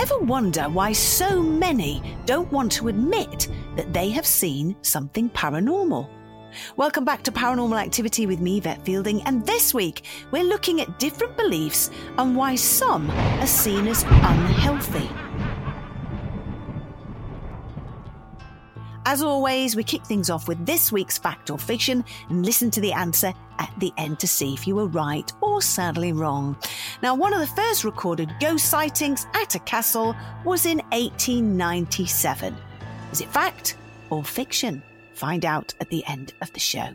Ever wonder why so many don't want to admit that they have seen something paranormal? Welcome back to Paranormal Activity with me, Yvette Fielding, and this week we're looking at different beliefs and why some are seen as unhealthy. As always, we kick things off with this week's fact or fiction and listen to the answer at the end to see if you were right or sadly wrong. Now, one of the first recorded ghost sightings at a castle was in 1897. Is it fact or fiction? Find out at the end of the show.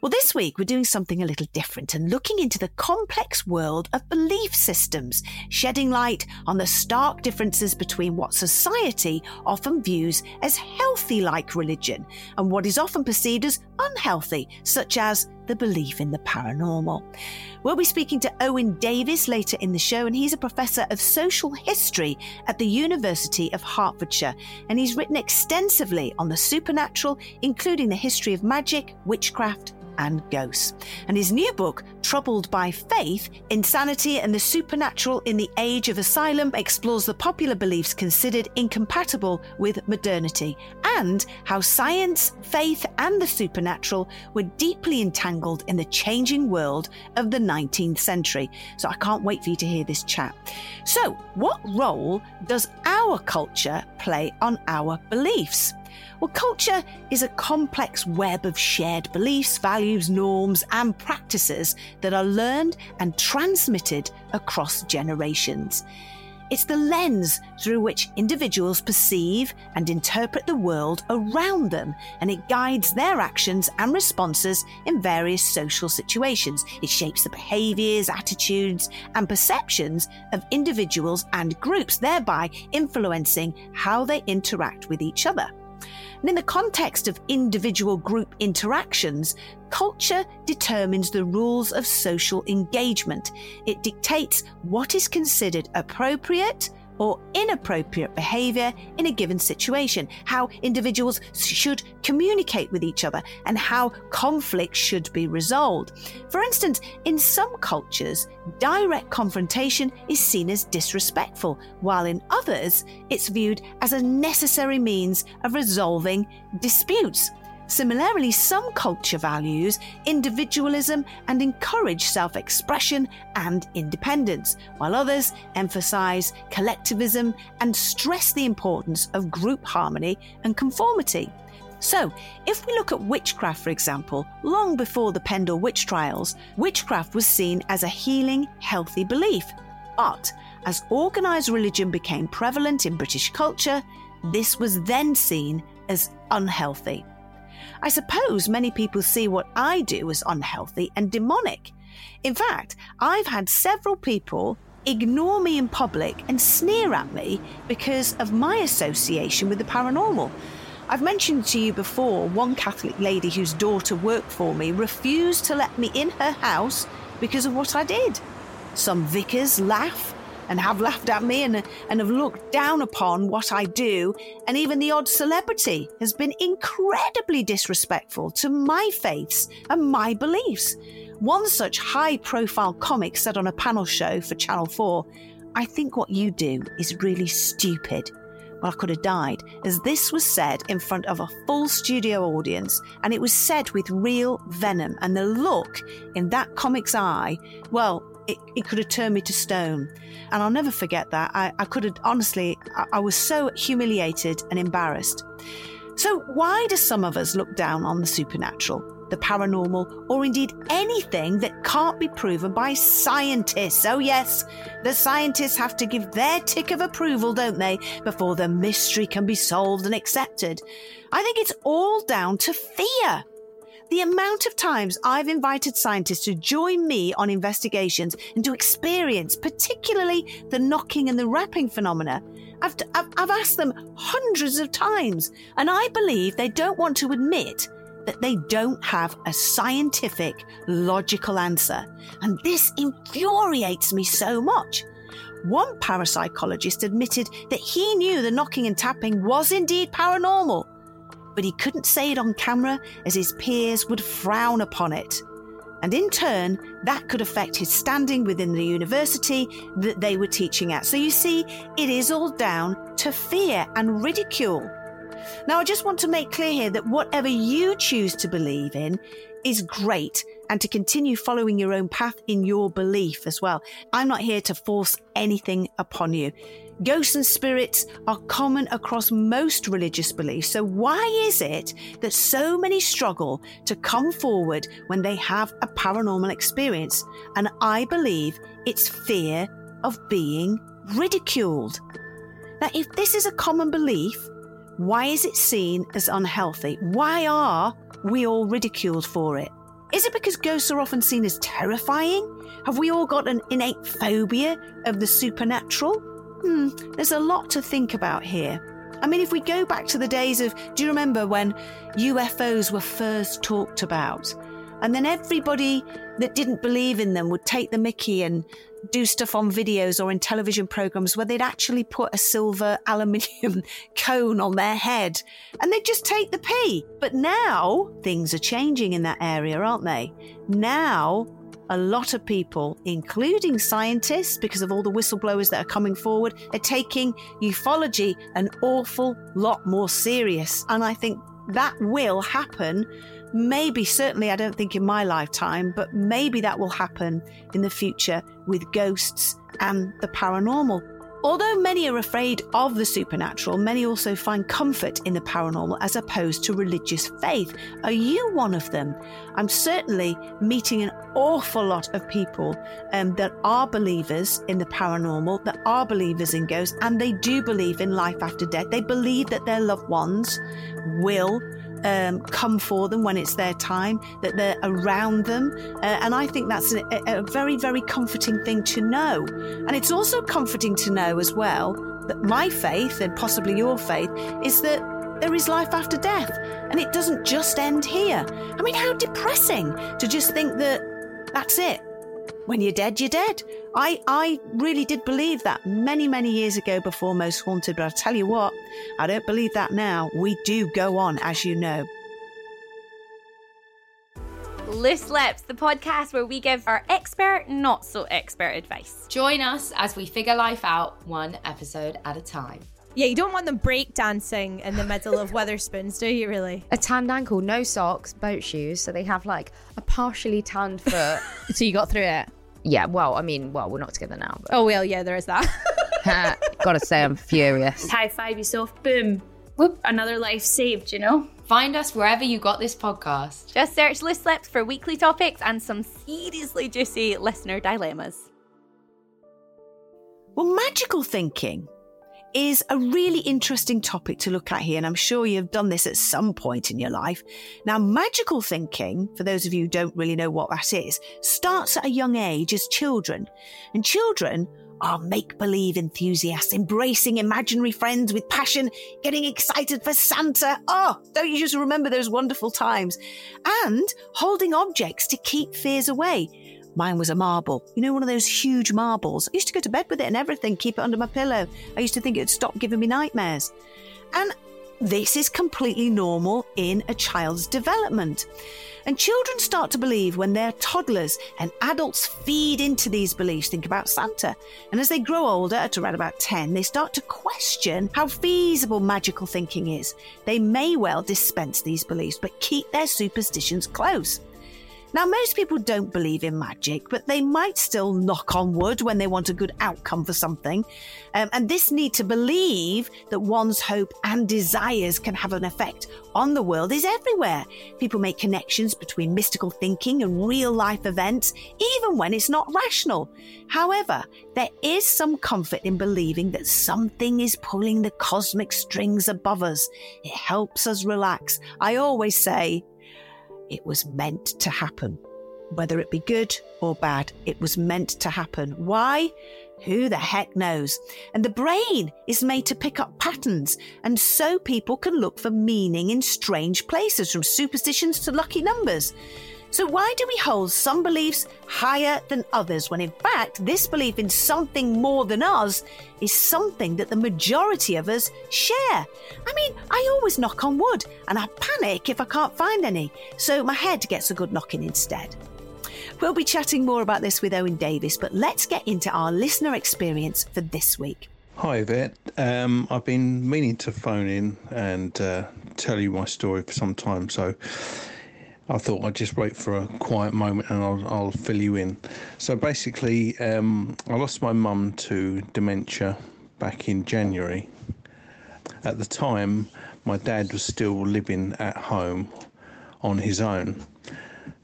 Well, this week we're doing something a little different and looking into the complex world of belief systems, shedding light on the stark differences between what society often views as healthy like religion and what is often perceived as unhealthy, such as the belief in the paranormal. We'll be speaking to Owen Davies later in the show, and he's a professor of social history at the University of Hertfordshire. And he's written extensively on the supernatural, including the history of magic, witchcraft, and ghosts. And his new book, Troubled by Faith Insanity and the Supernatural in the Age of Asylum, explores the popular beliefs considered incompatible with modernity and how science, faith, and the supernatural were deeply entangled in the changing world of the 19th century. So I can't wait for you to hear this chat. So, what role does our culture play on our beliefs? Well, culture is a complex web of shared beliefs, values, norms, and practices that are learned and transmitted across generations. It's the lens through which individuals perceive and interpret the world around them, and it guides their actions and responses in various social situations. It shapes the behaviours, attitudes, and perceptions of individuals and groups, thereby influencing how they interact with each other. And in the context of individual group interactions, culture determines the rules of social engagement. It dictates what is considered appropriate or inappropriate behavior in a given situation, how individuals should communicate with each other, and how conflict should be resolved. For instance, in some cultures, direct confrontation is seen as disrespectful, while in others, it's viewed as a necessary means of resolving disputes. Similarly, some culture values individualism and encourage self expression and independence, while others emphasize collectivism and stress the importance of group harmony and conformity. So, if we look at witchcraft, for example, long before the Pendle witch trials, witchcraft was seen as a healing, healthy belief. But as organised religion became prevalent in British culture, this was then seen as unhealthy. I suppose many people see what I do as unhealthy and demonic. In fact, I've had several people ignore me in public and sneer at me because of my association with the paranormal. I've mentioned to you before one Catholic lady whose daughter worked for me refused to let me in her house because of what I did. Some vicars laugh and have laughed at me and, and have looked down upon what I do. And even the odd celebrity has been incredibly disrespectful to my faiths and my beliefs. One such high profile comic said on a panel show for Channel 4 I think what you do is really stupid. well, I could have died, as this was said in front of a full studio audience, and it was said with real venom. And the look in that comic's eye, well, it, it could have turned me to stone. And I'll never forget that. I, I could have, honestly, I, I was so humiliated and embarrassed. So, why do some of us look down on the supernatural, the paranormal, or indeed anything that can't be proven by scientists? Oh, yes, the scientists have to give their tick of approval, don't they, before the mystery can be solved and accepted. I think it's all down to fear. The amount of times I've invited scientists to join me on investigations and to experience, particularly the knocking and the rapping phenomena, I've, I've, I've asked them hundreds of times, and I believe they don't want to admit that they don't have a scientific, logical answer. And this infuriates me so much. One parapsychologist admitted that he knew the knocking and tapping was indeed paranormal, but he couldn't say it on camera as his peers would frown upon it and in turn, that could affect his standing within the university that they were teaching at. So you see, it is all down to fear and ridicule. Now, I just want to make clear here that whatever you choose to believe in is great and to continue following your own path in your belief as well. I'm not here to force anything upon you. Ghosts and spirits are common across most religious beliefs. So, why is it that so many struggle to come forward when they have a paranormal experience? And I believe it's fear of being ridiculed. Now, if this is a common belief, why is it seen as unhealthy? Why are we all ridiculed for it? Is it because ghosts are often seen as terrifying? Have we all got an innate phobia of the supernatural? Hmm, there's a lot to think about here. I mean, if we go back to the days of, do you remember when UFOs were first talked about? And then everybody that didn't believe in them would take the mickey and do stuff on videos or in television programs where they'd actually put a silver aluminium cone on their head and they'd just take the pee. But now things are changing in that area, aren't they? Now a lot of people, including scientists, because of all the whistleblowers that are coming forward, are taking ufology an awful lot more serious. And I think that will happen. Maybe, certainly, I don't think in my lifetime, but maybe that will happen in the future with ghosts and the paranormal. Although many are afraid of the supernatural, many also find comfort in the paranormal as opposed to religious faith. Are you one of them? I'm certainly meeting an awful lot of people um, that are believers in the paranormal, that are believers in ghosts, and they do believe in life after death. They believe that their loved ones will um, come for them when it's their time, that they're around them. Uh, and I think that's a, a very, very comforting thing to know. And it's also comforting to know as well that my faith, and possibly your faith, is that there is life after death. And it doesn't just end here. I mean, how depressing to just think that that's it. When you're dead, you're dead. I, I really did believe that many, many years ago before Most Haunted, but I tell you what, I don't believe that now. We do go on, as you know. Loose Lips, the podcast where we give our expert, not so expert advice. Join us as we figure life out one episode at a time. Yeah, you don't want them break dancing in the middle of Wetherspoons, do you really? A tanned ankle, no socks, boat shoes, so they have like a partially tanned foot. so you got through it? Yeah, well, I mean, well, we're not together now. But... Oh, well, yeah, there is that. Gotta say, I'm furious. High five yourself, boom. Whoop, another life saved, you know? Find us wherever you got this podcast. Just search Loose Lips for weekly topics and some seriously juicy listener dilemmas. Well, magical thinking is a really interesting topic to look at here, and I'm sure you've done this at some point in your life. Now, magical thinking, for those of you who don't really know what that is, starts at a young age as children. And children are make believe enthusiasts, embracing imaginary friends with passion, getting excited for Santa. Oh, don't you just remember those wonderful times? And holding objects to keep fears away. Mine was a marble. You know, one of those huge marbles. I used to go to bed with it and everything, keep it under my pillow. I used to think it would stop giving me nightmares. And This is completely normal in a child's development. And children start to believe when they're toddlers, and adults feed into these beliefs. Think about Santa. And as they grow older, at around about 10, they start to question how feasible magical thinking is. They may well dispense these beliefs, but keep their superstitions close. Now, most people don't believe in magic, but they might still knock on wood when they want a good outcome for something. Um, and this need to believe that one's hope and desires can have an effect on the world is everywhere. People make connections between mystical thinking and real life events, even when it's not rational. However, there is some comfort in believing that something is pulling the cosmic strings above us. It helps us relax. I always say, it was meant to happen. Whether it be good or bad, it was meant to happen. Why? Who the heck knows? And the brain is made to pick up patterns, and so people can look for meaning in strange places, from superstitions to lucky numbers. So, why do we hold some beliefs higher than others when in fact this belief in something more than us is something that the majority of us share? I mean, I always knock on wood and I panic if I can't find any, so my head gets a good knocking instead. We'll be chatting more about this with Owen Davies, but let's get into our listener experience for this week. Hi, Yvette. Um, I've been meaning to phone in and uh, tell you my story for some time, so I thought I'd just wait for a quiet moment and I'll, I'll fill you in. So basically, um, I lost my mum to dementia back in January. At the time, my dad was still living at home on his own.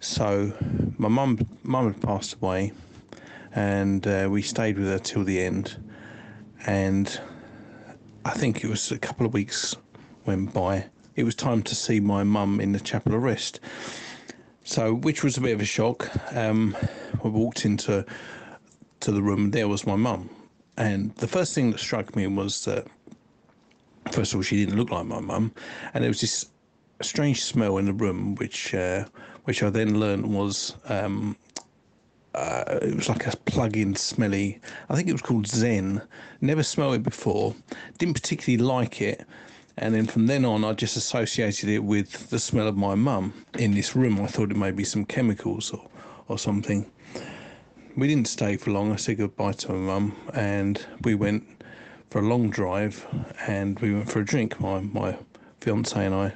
So my mum mum had passed away, and uh, we stayed with her till the end. And I think it was a couple of weeks went by it was time to see my mum in the chapel of rest. So, which was a bit of a shock. Um, I walked into to the room, there was my mum. And the first thing that struck me was that, first of all, she didn't look like my mum, and there was this strange smell in the room, which uh, which I then learned was um, uh, it was like a plug-in smelly. I think it was called Zen. Never smelled it before. Didn't particularly like it. And then from then on, I just associated it with the smell of my mum in this room. I thought it may be some chemicals or, or something. We didn't stay for long. I said goodbye to my mum and we went for a long drive and we went for a drink, my, my fiance and I.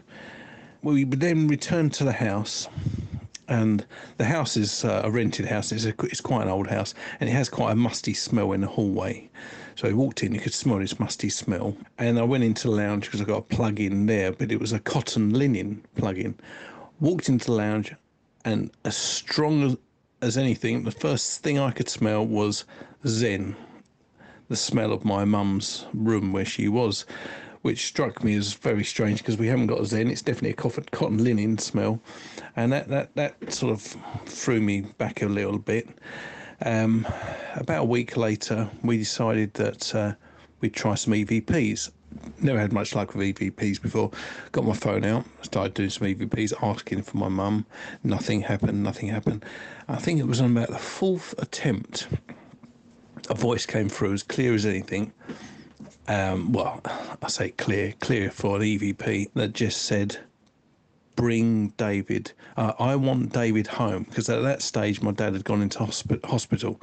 We then returned to the house and the house is uh, a rented house. It's, a, it's quite an old house, and it has quite a musty smell in the hallway. So I walked in, you could smell this musty smell. And I went into the lounge because I got a plug in there, but it was a cotton linen plug in. Walked into the lounge, and as strong as anything, the first thing I could smell was Zen, the smell of my mum's room where she was, which struck me as very strange because we haven't got a Zen. It's definitely a cotton linen smell. And that, that, that sort of threw me back a little bit. Um, about a week later, we decided that uh, we'd try some EVPs. Never had much luck with EVPs before. Got my phone out, started doing some EVPs, asking for my mum. Nothing happened, nothing happened. I think it was on about the fourth attempt. A voice came through as clear as anything. Um, well, I say clear, clear for an EVP that just said, bring David. Uh, I want David home because at that stage my dad had gone into hospi- hospital.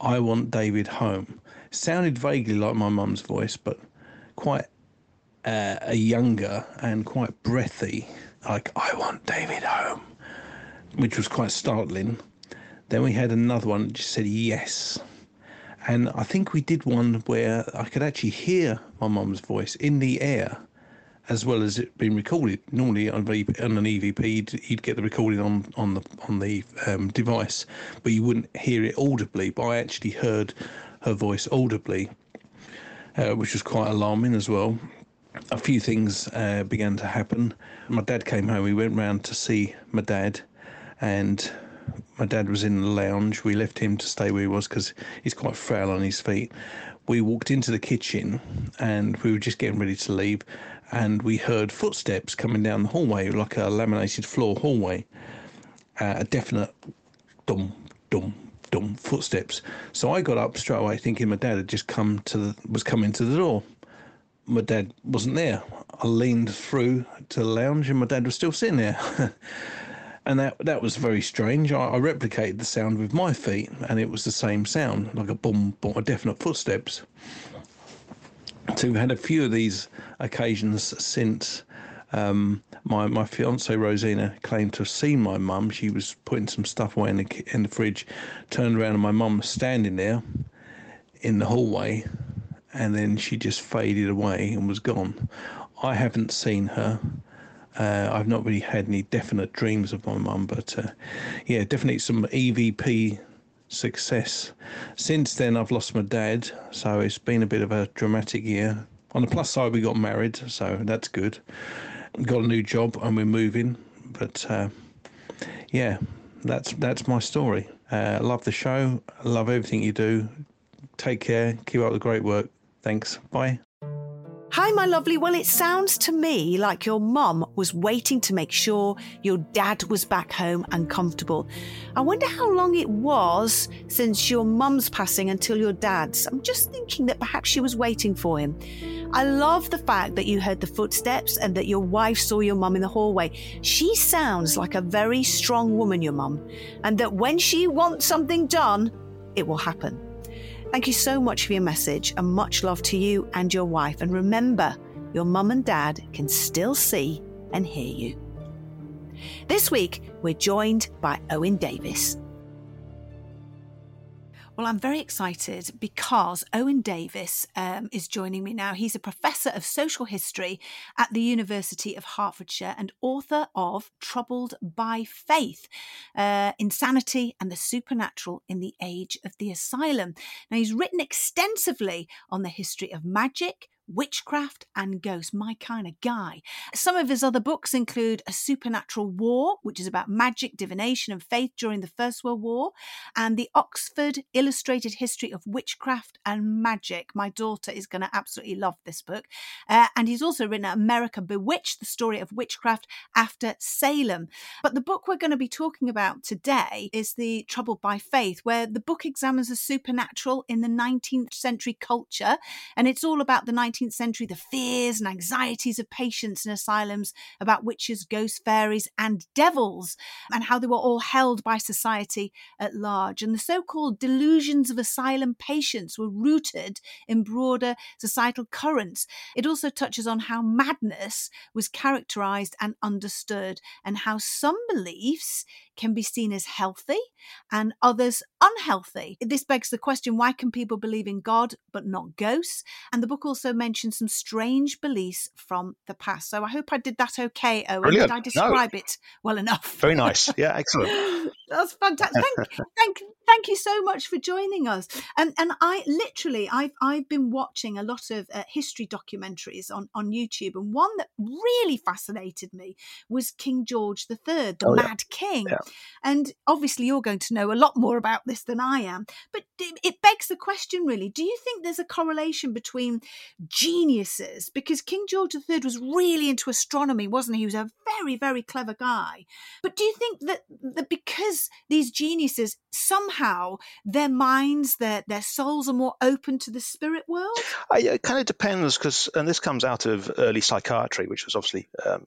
I want David home. sounded vaguely like my mum's voice, but quite uh, a younger and quite breathy. Like I want David home, which was quite startling. Then we had another one that just said yes. And I think we did one where I could actually hear my mum's voice in the air as well as it being recorded. Normally on, an EVP, you'd, you'd, get the recording on on the on the um, device, but you wouldn't hear it audibly. But I actually heard her voice audibly, uh, which was quite alarming as well. A few things uh, began to happen. My dad came home. We went round to see my dad, and my dad was in the lounge. We left him to stay where he was because he's quite frail on his feet. We walked into the kitchen and we were just getting ready to leave and we heard footsteps coming down the hallway, like a laminated floor hallway. Uh, a definite dum dum dum footsteps. So I got up straight away, thinking my dad had just come to the, was coming to the door. my dad wasn't there. I leaned through to the lounge and my dad was still sitting there. and that that was very strange. I, I, replicated the sound with my feet, and it was the same sound, like a boom, boom, a definite footsteps. So we've had a few of these occasions since. Um, my my fiance Rosina claimed to have seen my mum. She was putting some stuff away in the in the fridge, turned around, and my mum was standing there in the hallway, and then she just faded away and was gone. I haven't seen her. Uh, I've not really had any definite dreams of my mum, but uh, yeah, definitely some EVP success. Since then, I've lost my dad, so it's been a bit of a dramatic year. On the plus side, we got married, so that's good. Got a new job, and we're moving. But uh, yeah, that's that's my story. Uh, love the show. Love everything you do. Take care. Keep up the great work. Thanks. Bye. Hi, my lovely. Well, it sounds to me like your mum was waiting to make sure your dad was back home and comfortable. I wonder how long it was since your mum's passing until your dad's. I'm just thinking that perhaps she was waiting for him. I love the fact that you heard the footsteps and that your wife saw your mum in the hallway. She sounds like a very strong woman, your mum, and that when she wants something done, it will happen. Thank you so much for your message and much love to you and your wife. And remember, your mum and dad can still see and hear you. This week, we're joined by Owen Davies. Well, I'm very excited because Owen Davies um, is joining me now. He's a professor of social history at the University of Hertfordshire and author of Troubled by Faith uh, Insanity and the Supernatural in the Age of the Asylum. Now, he's written extensively on the history of magic, witchcraft and ghosts, my kind of guy. Some of his other books include A Supernatural War, which is about magic, divination, and faith during the First World War, and the Oxford Illustrated History of Witchcraft and Magic. My daughter is going to absolutely love this book. Uh, and he's also written America Bewitched, the story of witchcraft after Salem. But the book we're going to be talking about today is The Troubled by Faith, where the book examines the supernatural in the 19th century culture. And it's all about the 19th 19th century, the fears and anxieties of patients in asylums about witches, ghosts, fairies, and devils, and how they were all held by society at large. And the so called delusions of asylum patients were rooted in broader societal currents. It also touches on how madness was characterized and understood, and how some beliefs can be seen as healthy and others unhealthy. This begs the question why can people believe in God but not ghosts? And the book also mentions some strange beliefs from the past. So I hope I did that okay, Owen. Brilliant. Did I describe no. it well enough? Very nice. Yeah, excellent. That's fantastic. Thank, thank, thank you so much for joining us. And and I literally, I've I've been watching a lot of uh, history documentaries on on YouTube, and one that really fascinated me was King George III, the Oh, yeah. Mad King. Yeah. And obviously, you're going to know a lot more about this than I am. But it begs the question, really: Do you think there's a correlation between geniuses? Because King George III was really into astronomy, wasn't he? He was a very, very clever guy. But do you think that that because these geniuses somehow their minds, their their souls are more open to the spirit world? Yeah, it kind of depends because, and this comes out of early psychiatry, which was obviously um,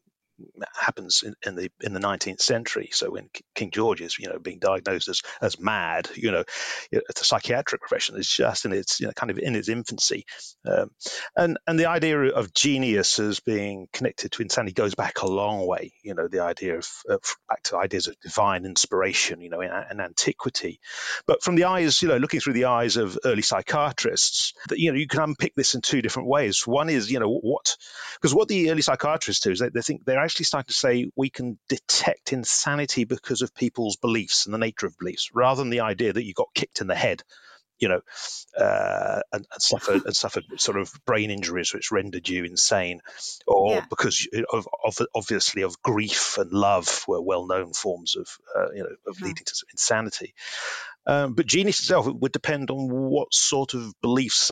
happens in, in the in the 19th century. So when King George is, you know, being diagnosed as as mad, you know, the psychiatric profession is just in its, you know, kind of in its infancy, um, and and the idea of genius as being connected to insanity goes back a long way. You know, the idea of, of back to ideas of divine inspiration, you know, in, in antiquity. But from the eyes, you know, looking through the eyes of early psychiatrists, that you know, you can unpick this in two different ways. One is, you know, what because what the early psychiatrists do is they, they think they're actually starting to say we can detect insanity because of people's beliefs and the nature of beliefs, rather than the idea that you got kicked in the head. You know, uh, and, and suffered and suffered sort of brain injuries which rendered you insane, or Yeah. because of, of obviously of grief and love were well known forms of uh, you know of Mhm. leading to insanity. Um, but genius itself would depend on what sort of beliefs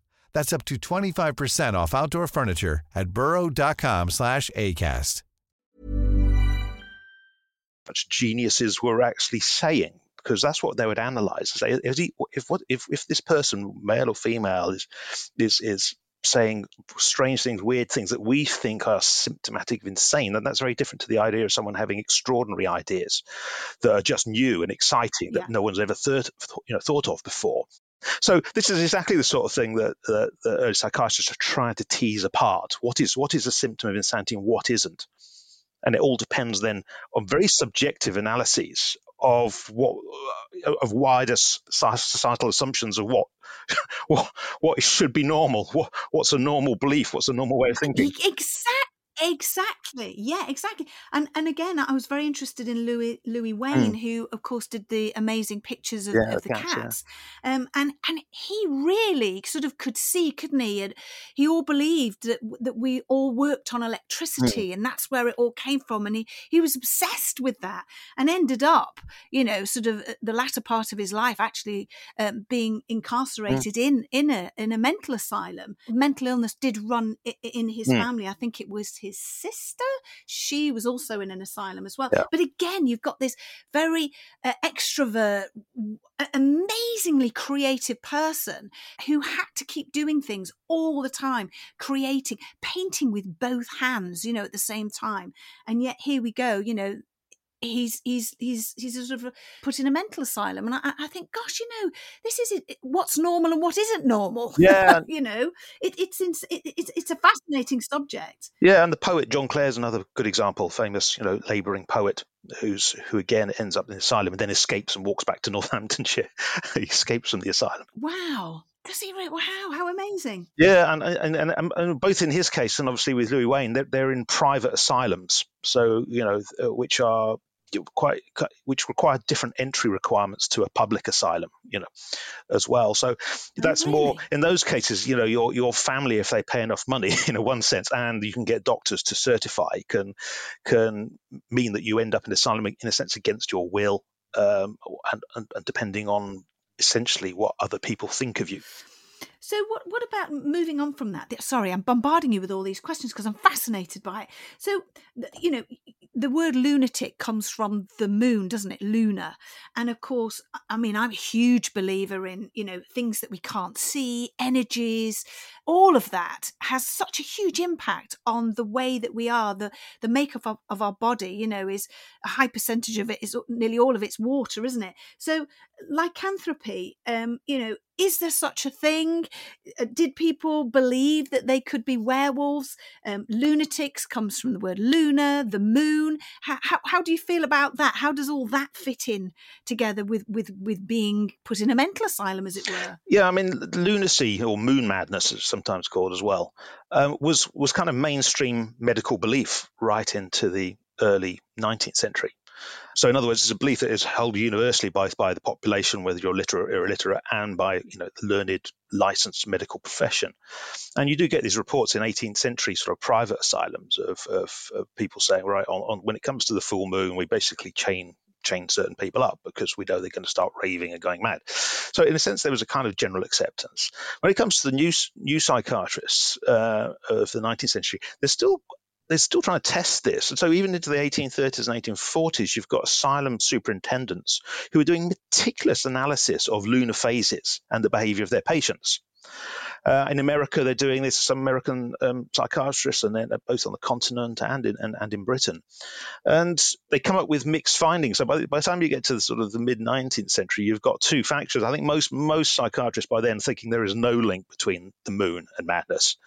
That's up to 25% off outdoor furniture at burrow.com slash ACAST. much geniuses were actually saying because that's what they would analyze say is he, if what if, if this person male or female is is is saying strange things weird things that we think are symptomatic of insane then that's very different to the idea of someone having extraordinary ideas that are just new and exciting that Yeah. no one's ever thought you know thought of before so this is exactly the sort of thing that, that, that early psychiatrists are trying to tease apart. What is what is a symptom of insanity and what isn't? And it all depends then on very subjective analyses of what of wider societal assumptions of what what what should be normal. What what's a normal belief? What's a normal way of thinking? Exactly. Exactly. Yeah, exactly. And and again, I was very interested in Louis Louis Wain, who of course did the amazing pictures of, Yeah, of the cats, yeah. Um, and and he really sort of could see, couldn't he? And he all believed that that we all worked on electricity, and that's where it all came from. And he he was obsessed with that, and ended up, you know, sort of uh, the latter part of his life actually um, being incarcerated in in a in a mental asylum. Mental illness did run in his Mm. family. I think it was his sister. She was also in an asylum as well. Yeah. But again, you've got this very uh, extrovert, amazingly creative person who had to keep doing things all the time, creating, painting with both hands, you know, at the same time. And yet here we go, you know, he's he's he's he's sort of put in a mental asylum and i, I think gosh you know this is it, what's normal and what isn't normal Yeah. you know it, it's it's it's a fascinating subject Yeah, and the poet John Clare's another good example, famous, you know, labouring poet who's who again ends up in the asylum and then escapes and walks back to Northamptonshire. he escapes from the asylum. wow does he wow how amazing Yeah, and and, and and and both in his case and obviously with Louis Wain, they're, they're in private asylums, so you know, uh, which are quite which require different entry requirements to a public asylum, you know, as well. So that's more really? in those cases, you know, your your family, if they pay enough money, in a one sense, and you can get doctors to certify, can can mean that you end up in asylum in a sense against your will, um, and, and, and depending on essentially what other people think of you. So what what about moving on from that? Sorry, I'm bombarding you with all these questions because I'm fascinated by it. So you know, the word lunatic comes from the moon, doesn't it? Lunar. And of course, I- mean, I'm a huge believer in, you know, things that we can't see, energies, all of that has such a huge impact on the way that we are. The the makeup of, of our body, you know, is a high percentage of it is nearly all of it's water, isn't it? So lycanthropy, um, you know, is there such a thing? Uh, Did people believe that they could be werewolves? Um, lunatics comes from the word lunar, the moon. How, how, how do you feel about that? How does all that fit in together with, with, with being put in a mental asylum, as it were? Yeah, I mean, lunacy or moon madness, as it's sometimes called as well, um, was was kind of mainstream medical belief right into the early 19th century. So, in other words, it's a belief that is held universally by by the population, whether you're literate or illiterate, and by you know the learned, licensed medical profession. And you do get these reports in 18th century sort of private asylums of, of, of people saying, right, on, on when it comes to the full moon, we basically chain chain certain people up because we know they're going to start raving and going mad. So, in a sense, there was a kind of general acceptance. When it comes to the new new psychiatrists uh, of the 19th century, there's still they're still trying to test this. And so even into the 1830s and 1840s, you've got asylum superintendents who are doing meticulous analysis of lunar phases and the behavior of their patients. Uh, in America, they're doing this. Some American um, psychiatrists, and then both on the continent and in and, and, in Britain, and they come up with mixed findings. So by the, by the time you get to the sort of the mid 19th century, you've got two factors. I think most most psychiatrists by then thinking there is no link between the moon and madness,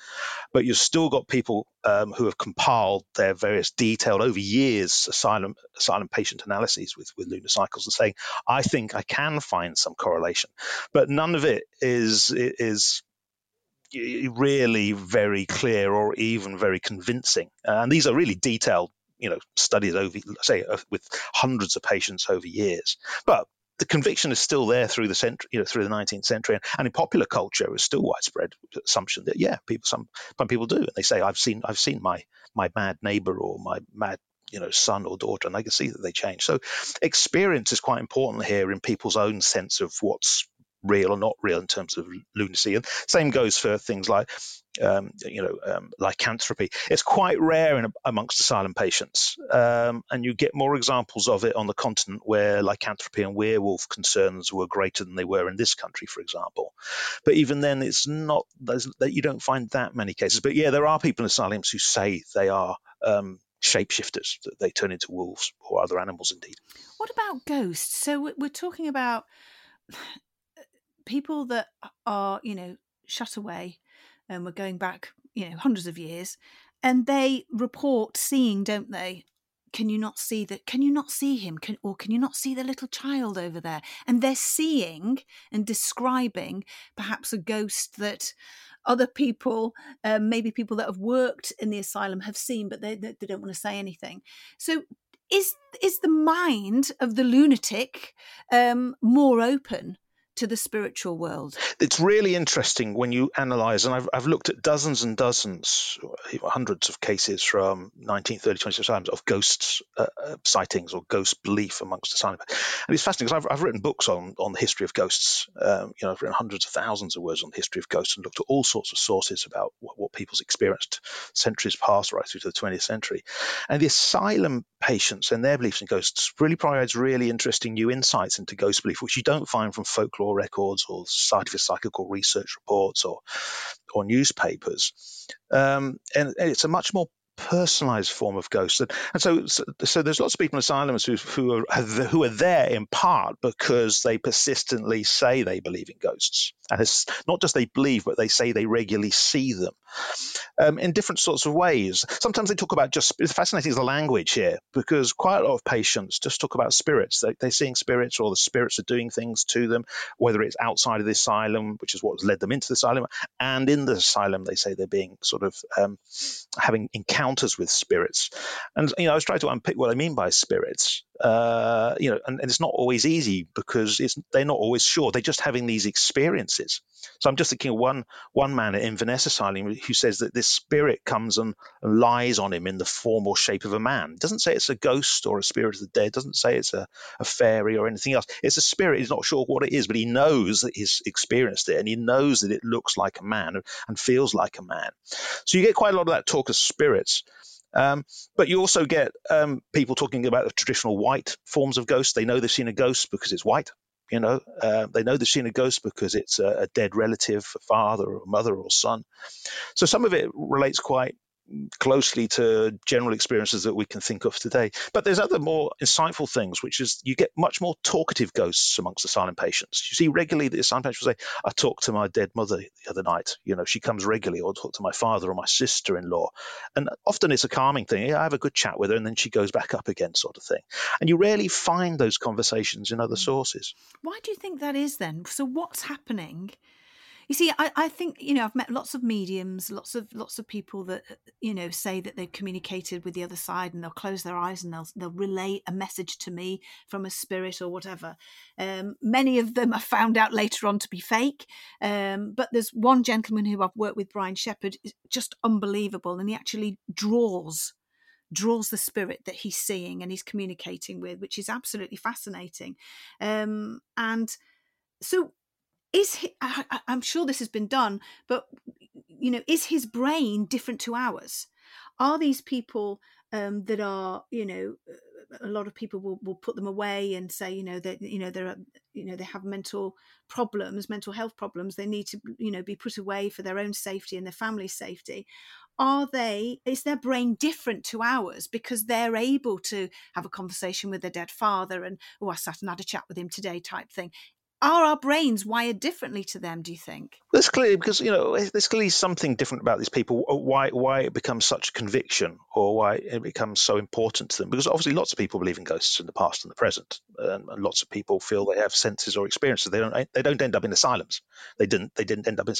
but you've still got people um, who have compiled their various detailed over years asylum asylum patient analyses with with lunar cycles and saying, I think I can find some correlation, but none of it is is really very clear or even very convincing. Uh, and these are really detailed, you know, studies over, say, uh, with hundreds of patients over years. But the conviction is still there through the century, you know, through the 19th century, and in popular culture, is still widespread assumption that yeah, people some some people do, and they say I've seen I've seen my my mad neighbor or my mad you know son or daughter, and they can see that they change. So experience is quite important here in people's own sense of what's real or not real in terms of lunacy. And same goes for things like, um, you know, um, lycanthropy. It's quite rare in, amongst asylum patients, um, and you get more examples of it on the continent where lycanthropy and werewolf concerns were greater than they were in this country, for example. But even then, it's not that you don't find that many cases. But yeah, there are people in asylums who say they are um, shapeshifters that they turn into wolves or other animals indeed what about ghosts so we're talking about people that are, you know, shut away and we're going back, you know, hundreds of years, and they report seeing, don't they? Can you not see that? Can you not see him? Can, or can you not see the little child over there? And they're seeing and describing perhaps a ghost that other people, um, maybe people that have worked in the asylum, have seen, but they, they don't want to say anything. So, is is the mind of the lunatic um, more open to the spiritual world? It's really interesting when you analyze, and I've, I've looked at dozens and dozens, hundreds of cases from 19, 30, 20 times of ghosts uh, uh, sightings or ghost belief amongst the silent. And it's fascinating because I've, I've written books on, on the history of ghosts. Um, you know, I've written hundreds of thousands of words on the history of ghosts and looked at all sorts of sources about what, what people's experienced centuries past right through to the 20th century. And the asylum patients and their beliefs in ghosts really provides really interesting new insights into ghost belief, which you don't find from folklore records or Society for Psychical Research reports or or newspapers. Um, and, and it's a much more personalized form of ghost. And, and so, so, so, there's lots of people in asylums who, who, are, who are there in part because they persistently say they believe in ghosts. And it's not just they believe, but they say they regularly see them um, in different sorts of ways. Sometimes they talk about just, it's fascinating is the language here because quite a lot of patients just talk about spirits. They, they're seeing spirits or the spirits are doing things to them, whether it's outside of the asylum, which is what led them into the asylum, and in the asylum, they say they're being sort of um, having encounters with spirits. And, you know, I was trying to unpick what I mean by spirits uh, you know, and, and, it's not always easy because it's they're not always sure. They're just having these experiences. So I'm just thinking of one one man at Inverness Asylum who says that this spirit comes and, lies on him in the form or shape of a man. It doesn't say it's a ghost or a spirit of the dead. It doesn't say it's a, a fairy or anything else. It's a spirit. He's not sure what it is, but he knows that he's experienced it and he knows that it looks like a man and feels like a man. So you get quite a lot of that talk of spirits. Um, but you also get um, people talking about the traditional white forms of ghosts. They know they've seen a ghost because it's white. You know, uh, they know they've seen a ghost because it's a, a dead relative, a father or mother or son. So some of it relates quite closely to general experiences that we can think of today. But there's other more insightful things, which is you get much more talkative ghosts amongst asylum patients. You see regularly the asylum patients will say, I talked to my dead mother the other night. You know, she comes regularly, or talk to my father or my sister in law. And often it's a calming thing. Yeah, I have a good chat with her, and then she goes back up again, sort of thing. And you rarely find those conversations in other mm. sources. Why do you think that is then? So, what's happening? You see, I, I think you know I've met lots of mediums, lots of lots of people that you know say that they've communicated with the other side, and they'll close their eyes and they'll they'll relay a message to me from a spirit or whatever. Um, many of them are found out later on to be fake, um, but there's one gentleman who I've worked with, Brian Shepherd, is just unbelievable, and he actually draws draws the spirit that he's seeing and he's communicating with, which is absolutely fascinating. Um, and so is he, I, am sure this has been done, but you know, is his brain different to ours? are these people um, that are you know a lot of people will, will put them away and say you know that you know there are you know they have mental problems mental health problems they need to you know be put away for their own safety and their family's safety are they is their brain different to ours because they're able to have a conversation with their dead father and oh i sat and had a chat with him today type thing are our brains wired differently to them do you think? There's clearly because you know there's clearly something different about these people uh, why why it becomes such a conviction or why it becomes so important to them. Because obviously lots of people believe in ghosts in the past and the present and, and lots of people feel they have senses or experiences. They don't they don't end up in asylums they didn't they didn't end up in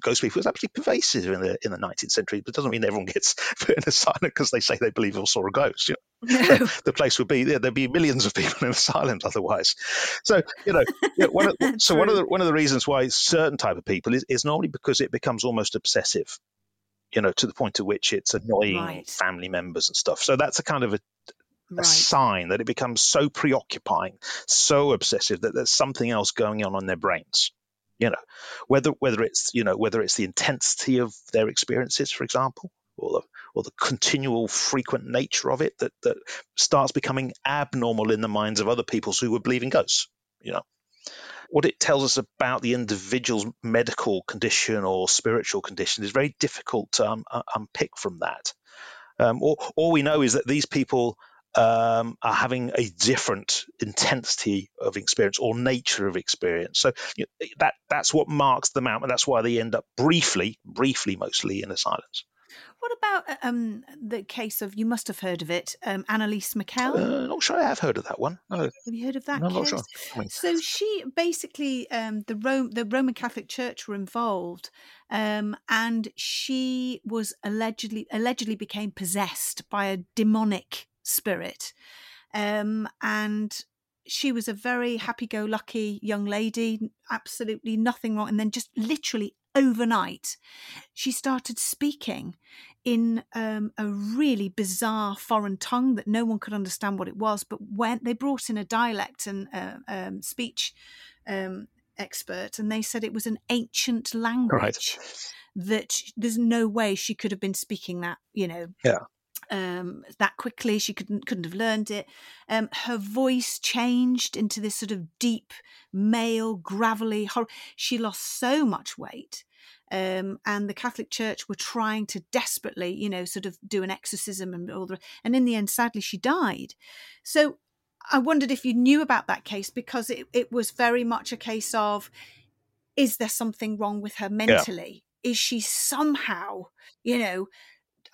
ghost people was actually pervasive in the in the 19th century but it doesn't mean everyone gets put in asylum because they say they believe or saw a ghost you know? the place would be yeah, there'd be millions of people in asylums otherwise so you know one of, so one of the one of the reasons why certain type of people is, is normally because it becomes almost obsessive, you know, to the point at which it's annoying right. family members and stuff. So that's a kind of a, right. a sign that it becomes so preoccupying, so obsessive that there's something else going on in their brains. You know, whether whether it's you know whether it's the intensity of their experiences, for example, or the or the continual frequent nature of it that that starts becoming abnormal in the minds of other people who were believing ghosts. You know what it tells us about the individual's medical condition or spiritual condition is very difficult to um, unpick from that. Um, all, all, we know is that these people um, are having a different intensity of experience or nature of experience. So you know, that that's what marks them out, and that's why they end up briefly, briefly mostly in asylums. What about uh, um, the case of you must have heard of it, um, Anneliese Michel? Uh, not sure I have heard of that one. No. Have you heard of that? No, not sure. I mean, so she basically um, the Rome, the Roman Catholic Church were involved, um, and she was allegedly allegedly became possessed by a demonic spirit, um, and she was a very happy-go-lucky young lady, absolutely nothing wrong, and then just literally overnight, she started speaking in um, a really bizarre foreign tongue that no one could understand what it was. But when they brought in a dialect and uh, um, speech um, expert, and they said it was an ancient language. Right. That there's no way she could have been speaking that, you know, yeah um, that quickly. She couldn't couldn't have learned it. Um, her voice changed into this sort of deep, male, gravelly. Hor- she lost so much weight. Um, and the Catholic Church were trying to desperately, you know, sort of do an exorcism and all the, and in the end, sadly, she died. So I wondered if you knew about that case because it, it was very much a case of, is there something wrong with her mentally? Yeah. Is she somehow, you know,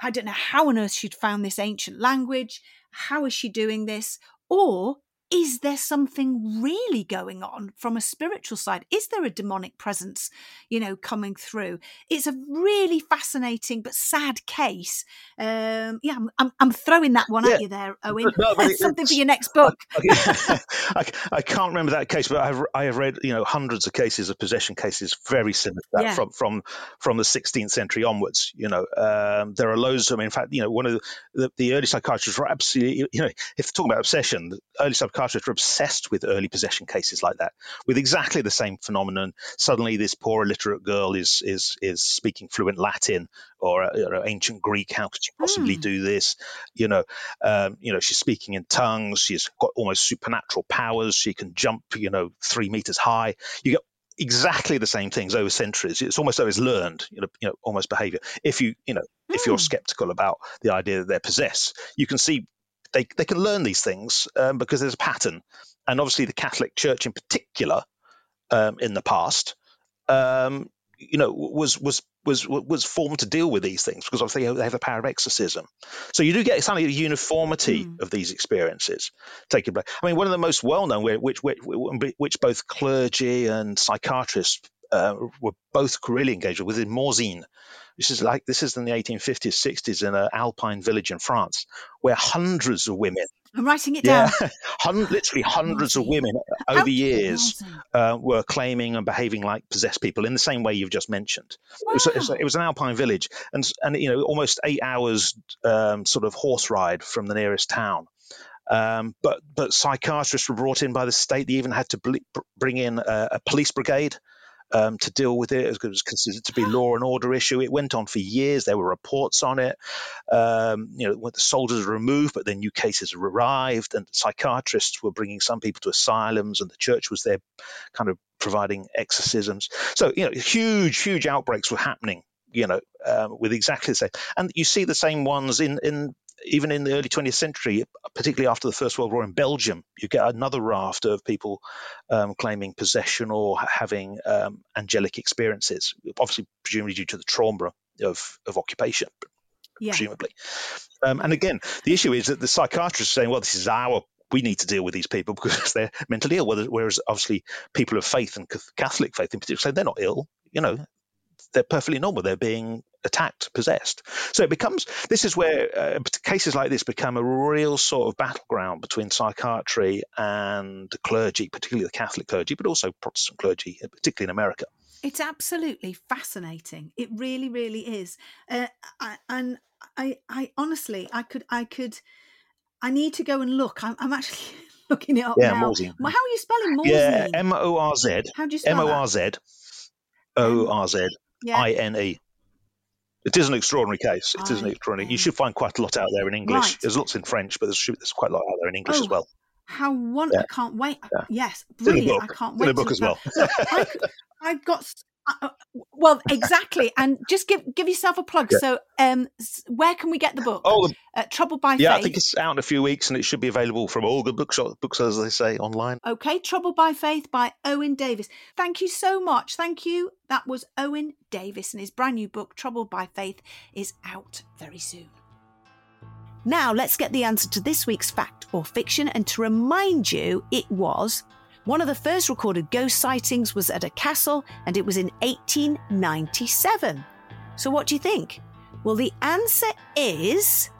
I don't know how on earth she'd found this ancient language. How is she doing this? Or is there something really going on from a spiritual side? Is there a demonic presence, you know, coming through? It's a really fascinating but sad case. Um, yeah, I'm, I'm, I'm, throwing that one yeah. at you there, Owen. No, something for your next book. I, I, can't remember that case, but I've, I have read, you know, hundreds of cases of possession cases very similar to that yeah. from, from, from the 16th century onwards. You know, um, there are loads of them. In fact, you know, one of the, the, the early psychiatrists were absolutely, you know, if talking about obsession, early psychiatrists psychiatrists are obsessed with early possession cases like that, with exactly the same phenomenon. Suddenly, this poor illiterate girl is is is speaking fluent Latin or ancient Greek. How could she possibly mm. do this? You know, um, you know, she's speaking in tongues. She's got almost supernatural powers. She can jump, you know, three meters high. You get exactly the same things over centuries. It's almost always learned, you know, you know, almost behavior. If you, you know, mm. if you're hmm. skeptical about the idea that they're possessed, you can see they, they can learn these things um, because there's a pattern. And obviously, the Catholic Church in particular, um, in the past, um, you know, was was was was formed to deal with these things because obviously they have the power of exorcism. So you do get something a uniformity mm. of these experiences taking place. I mean, one of the most well known, which, which which both clergy and psychiatrists uh, were both really engaged with, was Morzine, this is like this is in the 1850s, 60s in an alpine village in France, where hundreds of women. I'm writing it down. Yeah, literally hundreds of women over the years uh, were claiming and behaving like possessed people in the same way you've just mentioned. Wow. It, was, it, was, it, was, an alpine village, and and you know almost eight hours um, sort of horse ride from the nearest town. Um, but but psychiatrists were brought in by the state. They even had to bring in a, a police brigade um, to deal with it. It was considered to be law and order issue. It went on for years. There were reports on it. Um, you know, the soldiers were removed, but then new cases arrived, and psychiatrists were bringing some people to asylums, and the church was there, kind of providing exorcisms. So you know, huge, huge outbreaks were happening. You know, um, with exactly the same, and you see the same ones in in even in the early 20th century, particularly after the First World War in Belgium, you get another raft of people um, claiming possession or having um, angelic experiences, obviously, presumably due to the trauma of, of occupation, yeah. presumably. Um, and again, the issue is that the psychiatrists are saying, well, this is our we need to deal with these people because they're mentally ill. Whereas obviously people of faith and Catholic faith in particular say they're not ill. You know, they're perfectly normal. They're being attacked, possessed. So it becomes this is where uh, cases like this become a real sort of battleground between psychiatry and the clergy, particularly the Catholic clergy, but also Protestant clergy, particularly in America. It's absolutely fascinating. It really, really is. Uh, I, and I, I honestly, I could, I could, I need to go and look. I'm, I'm actually looking it up yeah, now. Morzine. How are you spelling Morzine? Yeah, M O R Z. How do you spell M O R Z O R Z I N E. It is an extraordinary case. It is an extraordinary. You should find quite a lot out there in English. Right. There's lots in French, but there's, there's quite a lot out there in English Oh, as well. How wonderful! Yeah. I can't wait. Yeah. Yes, It's in the brilliant! I can't It's wait. in the book as well. Look, I, I've got. Uh, uh, well, exactly, and just give give yourself a plug. Yeah. So, um, where can we get the book? Oh, the- uh, Troubled by yeah, Faith. I think it's out in a few weeks, and it should be available from all good bookshop, books, as they say, online. Okay, Trouble by Faith by Owen Davies. Thank you so much. Thank you. That was Owen Davies, and his brand new book, Troubled by Faith, is out very soon. Now, let's get the answer to this week's fact or fiction. And to remind you, it was one of the first recorded ghost sightings was at a castle, and it was in 1897. So, what do you think? Well, the answer is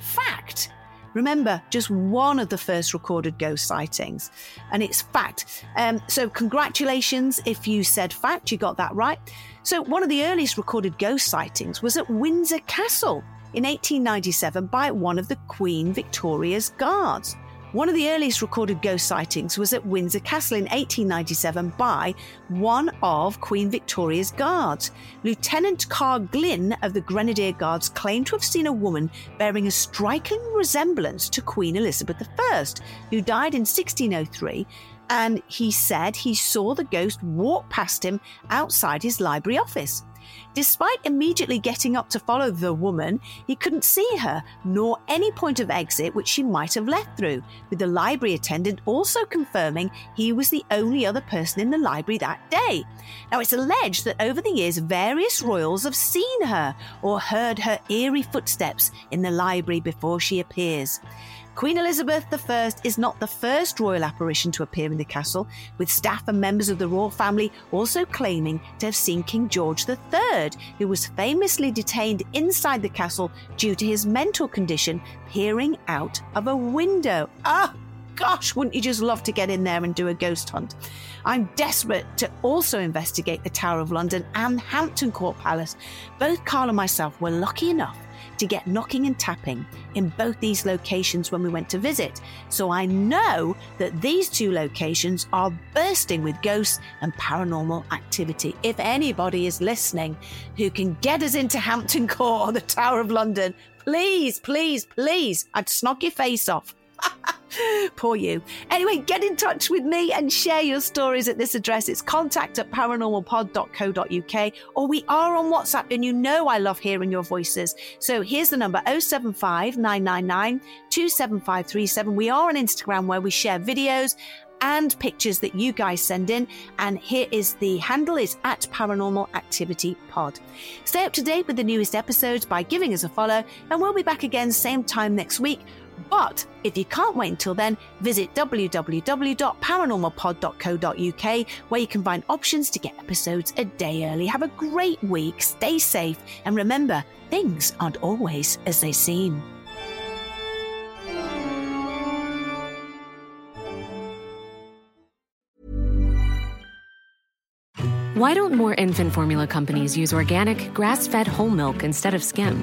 fact. Remember, just one of the first recorded ghost sightings, and it's fact. Um, so, congratulations if you said fact, you got that right. So, one of the earliest recorded ghost sightings was at Windsor Castle in 1897 by one of the Queen Victoria's guards. One of the earliest recorded ghost sightings was at Windsor Castle in 1897 by one of Queen Victoria's guards. Lieutenant Carr Glyn of the Grenadier Guards claimed to have seen a woman bearing a striking resemblance to Queen Elizabeth I, who died in 1603 and he said he saw the ghost walk past him outside his library office. Despite immediately getting up to follow the woman, he couldn't see her, nor any point of exit which she might have left through, with the library attendant also confirming he was the only other person in the library that day. Now, it's alleged that over the years, various royals have seen her or heard her eerie footsteps in the library before she appears. Queen Elizabeth I is not the first royal apparition to appear in the castle, with staff and members of the royal family also claiming to have seen King George III, who was famously detained inside the castle due to his mental condition, peering out of a window. Ah! Gosh, wouldn't you just love to get in there and do a ghost hunt? I'm desperate to also investigate the Tower of London and Hampton Court Palace. Both Carl and myself were lucky enough to get knocking and tapping in both these locations when we went to visit. So I know that these two locations are bursting with ghosts and paranormal activity. If anybody is listening who can get us into Hampton Court or the Tower of London, please, please, please, I'd snog your face off. Poor you. Anyway, get in touch with me and share your stories at this address. It's contact at paranormalpod.co.uk or we are on WhatsApp and you know I love hearing your voices. So here's the number 075 999 27537. We are on Instagram where we share videos and pictures that you guys send in. And here is the handle is at Paranormal Activity Pod. Stay up to date with the newest episodes by giving us a follow, and we'll be back again same time next week. But if you can't wait until then, visit www.paranormalpod.co.uk where you can find options to get episodes a day early. Have a great week, stay safe, and remember, things aren't always as they seem. Why don't more infant formula companies use organic, grass fed whole milk instead of skim?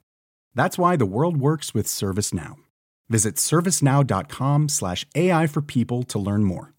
That's why the world works with ServiceNow. Visit servicenow.com/ai for people to learn more.